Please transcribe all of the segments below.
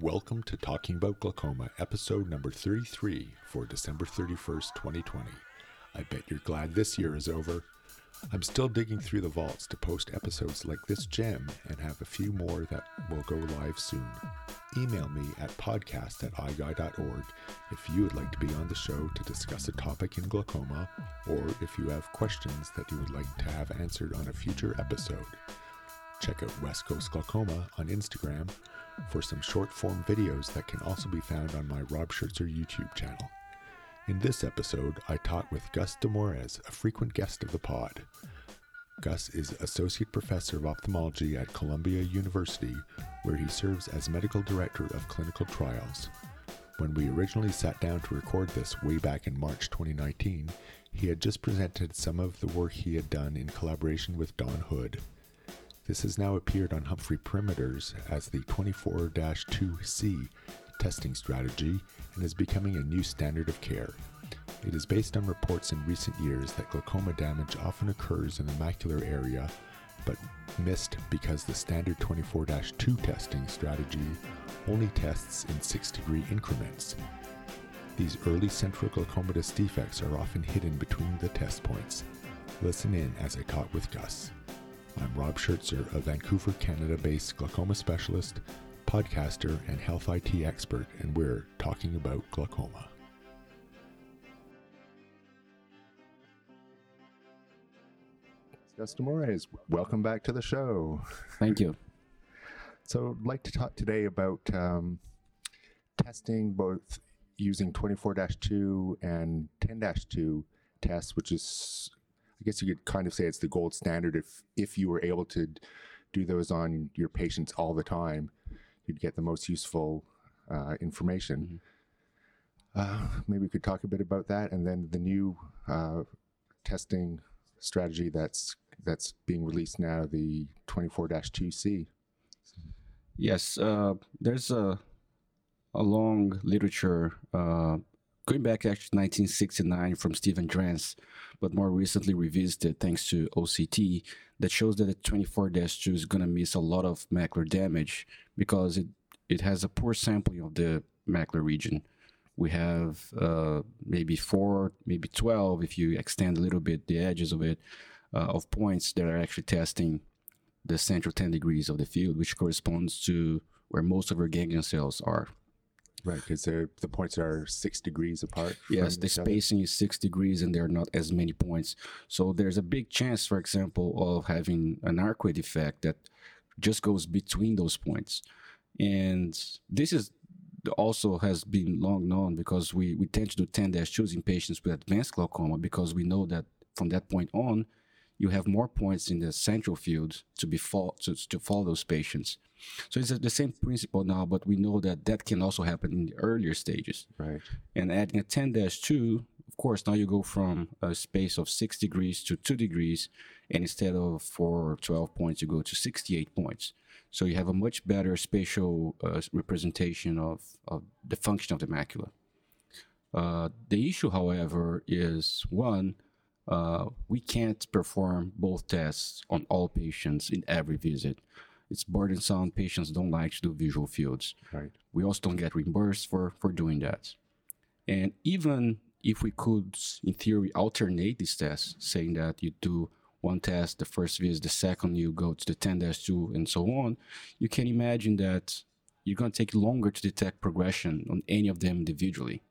Welcome to Talking About Glaucoma, episode number 33 for December 31st, 2020. I bet you're glad this year is over. I'm still digging through the vaults to post episodes like this gem and have a few more that will go live soon. Email me at podcast at iguy.org if you would like to be on the show to discuss a topic in glaucoma or if you have questions that you would like to have answered on a future episode. Check out West Coast Glaucoma on Instagram for some short form videos that can also be found on my Rob Schertzer YouTube channel. In this episode, I talk with Gus De Moraes, a frequent guest of the pod. Gus is Associate Professor of Ophthalmology at Columbia University, where he serves as Medical Director of Clinical Trials. When we originally sat down to record this way back in March 2019, he had just presented some of the work he had done in collaboration with Don Hood. This has now appeared on Humphrey Perimeters as the 24 2C testing strategy and is becoming a new standard of care. It is based on reports in recent years that glaucoma damage often occurs in the macular area, but missed because the standard 24 2 testing strategy only tests in 6 degree increments. These early central glaucomatous defects are often hidden between the test points. Listen in as I talk with Gus. I'm Rob Schertzer, a Vancouver, Canada based glaucoma specialist, podcaster, and health IT expert, and we're talking about glaucoma. Gus De Moraes, welcome back to the show. Thank you. So, I'd like to talk today about um, testing both using 24 2 and 10 2 tests, which is I guess you could kind of say it's the gold standard. If if you were able to do those on your patients all the time, you'd get the most useful uh, information. Mm-hmm. Uh, maybe we could talk a bit about that, and then the new uh, testing strategy that's that's being released now, the 24-2C. Yes, uh, there's a a long literature uh, going back actually 1969 from Stephen Drance, but more recently revisited thanks to OCT, that shows that the 24-2 is going to miss a lot of macular damage because it, it has a poor sampling of the macular region. We have uh, maybe four, maybe 12, if you extend a little bit the edges of it, uh, of points that are actually testing the central 10 degrees of the field, which corresponds to where most of our ganglion cells are. Right, because the points are six degrees apart. Yes, the spacing other. is six degrees, and there are not as many points. So there's a big chance, for example, of having an arcuate effect that just goes between those points. And this is also has been long known because we, we tend to do 10 2s in patients with advanced glaucoma because we know that from that point on, you have more points in the central field to be fo- to, to follow those patients. So it's the same principle now, but we know that that can also happen in the earlier stages. Right. And adding a 10-2, of course, now you go from a space of 6 degrees to 2 degrees, and instead of 4 or 12 points, you go to 68 points. So you have a much better spatial uh, representation of, of the function of the macula. Uh, the issue, however, is one, uh, we can't perform both tests on all patients in every visit. It's burdensome. Patients don't like to do visual fields. Right. We also don't get reimbursed for, for doing that. And even if we could, in theory, alternate these tests, saying that you do one test, the first visit, the second you go to the 10-2 and so on, you can imagine that you're going to take longer to detect progression on any of them individually.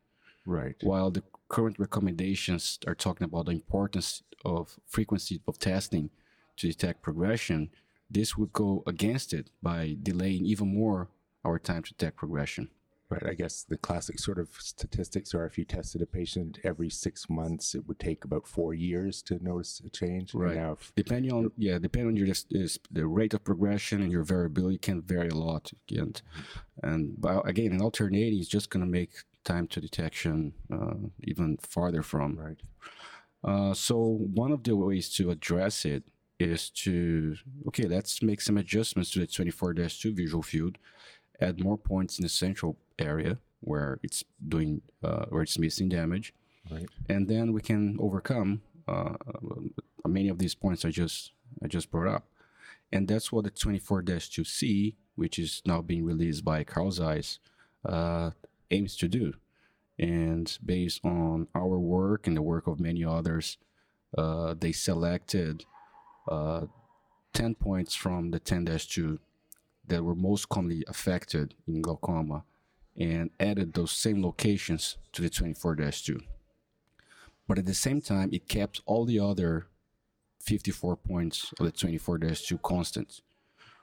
Right. While the current recommendations are talking about the importance of frequency of testing to detect progression, this would go against it by delaying even more our time to detect progression. Right. I guess the classic sort of statistics are if you tested a patient every six months, it would take about four years to notice a change. Right. Now, depending on yeah, depending on your just is the rate of progression and your variability can vary a lot. And and but again, an alternating is just going to make time to detection uh, even farther from. Right. Uh, so one of the ways to address it is to okay, let's make some adjustments to the 24-2 visual field, add more points in the central area where it's doing uh, where it's missing damage, right. and then we can overcome uh, many of these points I just I just brought up, and that's what the 24-2C which is now being released by Carl Zeiss, uh, aims to do. And based on our work and the work of many others, uh, they selected uh, 10 points from the 10 2 that were most commonly affected in glaucoma and added those same locations to the 24 2. But at the same time, it kept all the other 54 points of the 24 2 constant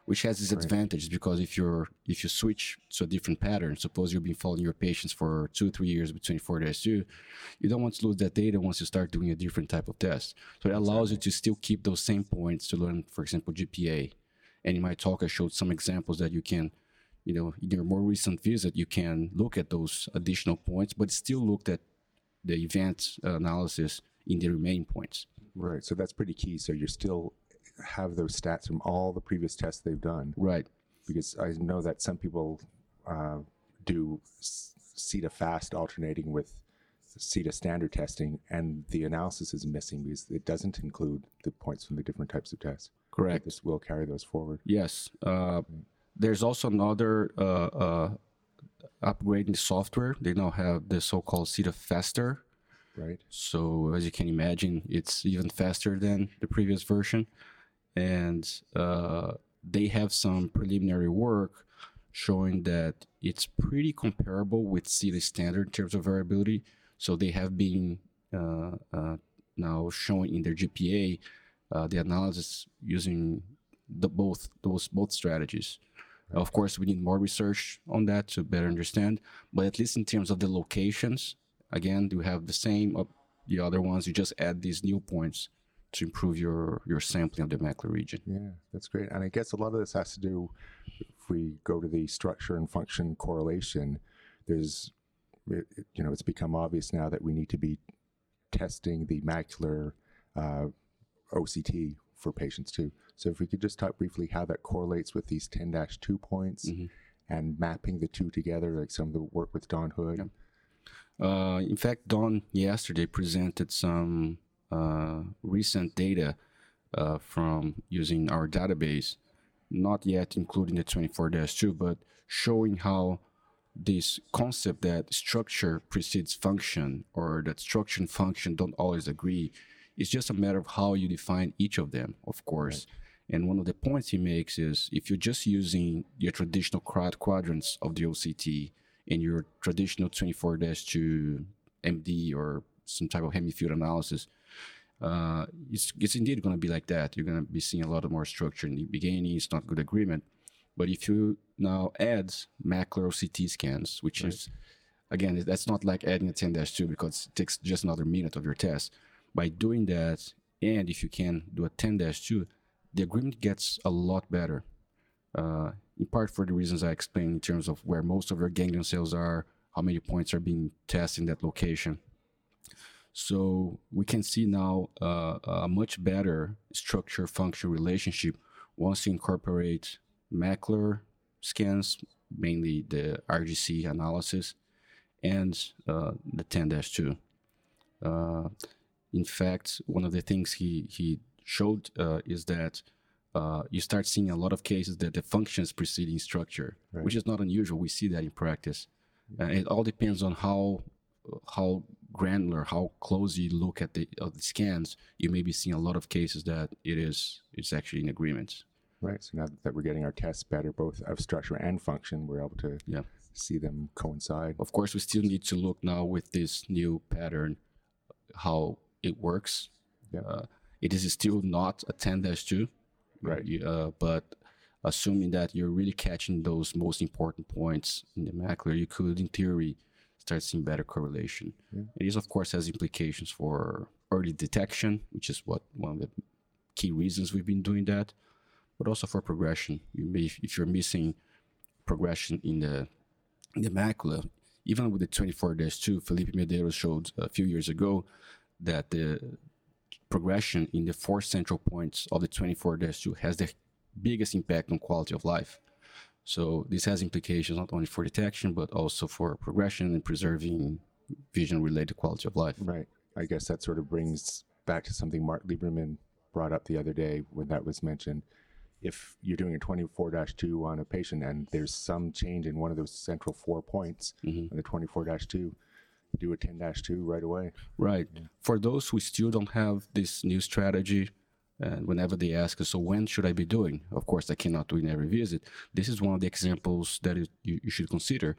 which has its right. advantages because if you're if you switch to a different pattern, suppose you've been following your patients for two three years between four days two, you don't want to lose that data once you start doing a different type of test. So it allows you to still keep those same points to learn, for example, GPA. And in my talk, I showed some examples that you can, you know, in your more recent visit, you can look at those additional points, but still look at the event analysis in the remaining points. Right. So that's pretty key. So you're still have those stats from all the previous tests they've done. Right. Because I know that some people uh, do SITA fast alternating with SITA standard testing, and the analysis is missing because it doesn't include the points from the different types of tests. Correct. But this will carry those forward. Yes. Uh, there's also another uh, uh, upgrading software. They now have the so-called SITA Faster. Right. So as you can imagine, it's even faster than the previous version and uh, they have some preliminary work showing that it's pretty comparable with SITA standard in terms of variability. So they have been uh, uh, now showing in their GPA uh, the analysis using the both those both strategies. Of course, we need more research on that to better understand. But at least in terms of the locations, again, you have the same of the other ones. You just add these new points to improve your your sampling of the macular region. Yeah, that's great. And I guess a lot of this has to do if we go to the structure and function correlation. There's, it, you know, it's become obvious now that we need to be testing the macular uh, OCT for patients too. So if we could just talk briefly how that correlates with these 10-2 points mm-hmm. and mapping the two together, like some of the work with Don Hood. Yeah. Uh, in fact, Don yesterday presented some recent data uh, from using our database, not yet including the 24-2, but showing how this concept that structure precedes function or that structure and function don't always agree it's just a matter of how you define each of them of course right. and one of the points he makes is if you're just using your traditional quadrants of the oct and your traditional 24-2 md or some type of hemifield analysis uh, it's, it's indeed going to be like that. You're going to be seeing a lot of more structure in the beginning. It's not good agreement. But if you now add macular CT scans, which right. is, again, that's not like adding a 10 2 because it takes just another minute of your test. By doing that, and if you can do a 10 2, the agreement gets a lot better. Uh, in part for the reasons I explained in terms of where most of your ganglion cells are, how many points are being tested in that location. So we can see now uh, a much better structure function relationship once you incorporate macular scans, mainly the RGC analysis, and uh, the 10-2. Uh, in fact, one of the things he, he showed uh, is that uh, you start seeing a lot of cases that the functions preceding structure, right. which is not unusual. We see that in practice. And it all depends on how how granular, how close you look at the, the scans, you may be seeing a lot of cases that it is it's actually in agreement. Right. So now that we're getting our tests better, both of structure and function, we're able to yeah. see them coincide. Of course, we still need to look now with this new pattern how it works. Yeah. Uh, it is still not a 10-2, right? Uh, but assuming that you're really catching those most important points in the macular, you could, in theory, start seeing better correlation. Yeah. And this, of course, has implications for early detection, which is what one of the key reasons we've been doing that, but also for progression. You may, if you're missing progression in the in the macula, even with the 24-2, Felipe Medeiros showed a few years ago that the progression in the four central points of the 24-2 has the biggest impact on quality of life. So this has implications not only for detection, but also for progression and preserving vision related quality of life. Right. I guess that sort of brings back to something Mark Lieberman brought up the other day when that was mentioned. if you're doing a 24-2 on a patient and there's some change in one of those central four points Mhm. on the 24-2, do a 10-2 right away. Right. For those who still don't have this new strategy, and whenever they ask us, so when should I be doing? Of course, I cannot do it in every visit. This is one of the examples that you, you should consider.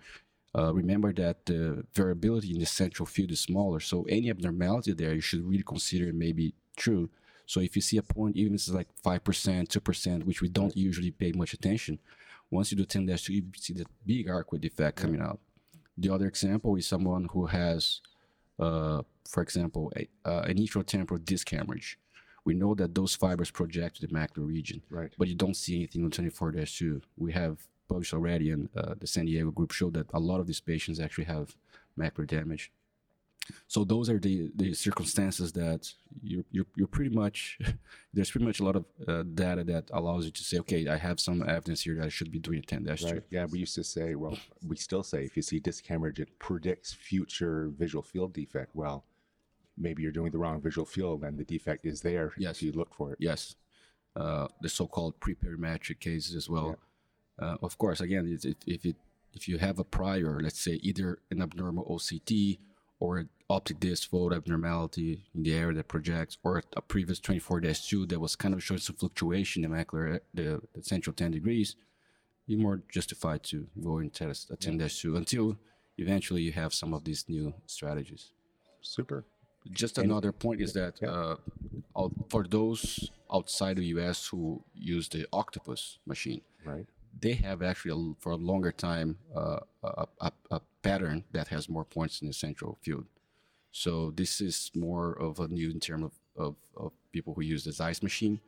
Uh, remember that the variability in the central field is smaller, so any abnormality there, you should really consider maybe true. So if you see a point, even if it's like 5%, 2%, which we don't usually pay much attention, once you do 10 2, you see that big arcuate defect coming out. The other example is someone who has uh, for example, a, uh, an inferotemporal disc hemorrhage. We know that those fibers project to the macular region, Right. but you don't see anything on 24-2. We have published already, and uh, the San Diego group showed that a lot of these patients actually have macular damage. So those are the, the circumstances that you're, you're, you're pretty much, there's pretty much a lot of uh, data that allows you to say, okay, I have some evidence here that I should be doing a 10 2. Right. Yeah, we used to say, well, we still say if you see disc hemorrhage, it predicts future visual field defect. Well, maybe you're doing the wrong visual field and the defect is there Yes. if you look for it. Yes, uh, the so-called pre-perimetric cases as well. Uh, of course, again, it's, if if it if you have a prior, let's say either an abnormal OCT or an optic disc fold abnormality in the area that projects, or a previous 24-2 that was kind of showing some fluctuation in the macular, the, the central 10 degrees, you're more justified to go and test a 10-2 until eventually you have some of these new strategies Super. Just another point is that uh, for those outside the US who use the octopus machine, Right. they have actually for a longer time uh, a, a, a pattern that has more points in the central field. So this is more of a new in terms of, of, of people who use the Zeiss machine,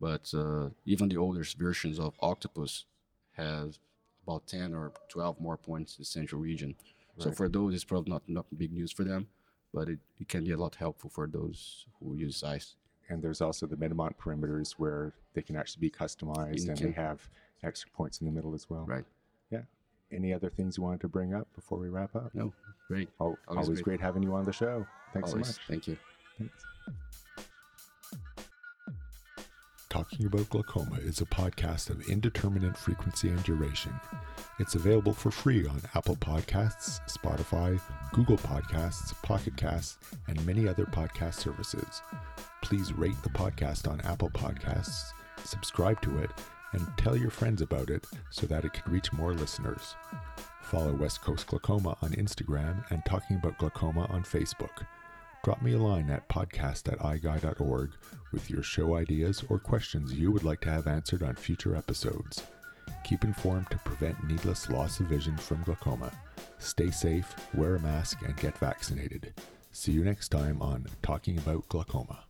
but uh, even the older versions of octopus have about 10 or 12 more points in the central region. So for those, it's probably not, not big news for them, but it, it can be a lot helpful for those who use Zeiss. And there's also the Medmont perimeters where they can actually be customized and they have extra points in the middle as well. Right. Yeah. Any other things you wanted to bring up before we wrap up? No, great. Oh, Always always, great. great having you on the show. Thanks Always. so much. Thank you. Thanks. Talking About Glaucoma is a podcast of indeterminate frequency and duration. It's available for free on Apple Podcasts, Spotify, Google Podcasts, Pocket Casts, and many other podcast services. Please rate the podcast on Apple Podcasts, subscribe to it, and tell your friends about it so that it can reach more listeners. Follow West Coast Glaucoma on Instagram and Talking About Glaucoma on Facebook. Drop me a line at podcast at iguy.org with your show ideas or questions you would like to have answered on future episodes. Keep informed to prevent needless loss of vision from glaucoma. Stay safe, wear a mask, and get vaccinated. See you next time on Talking About Glaucoma.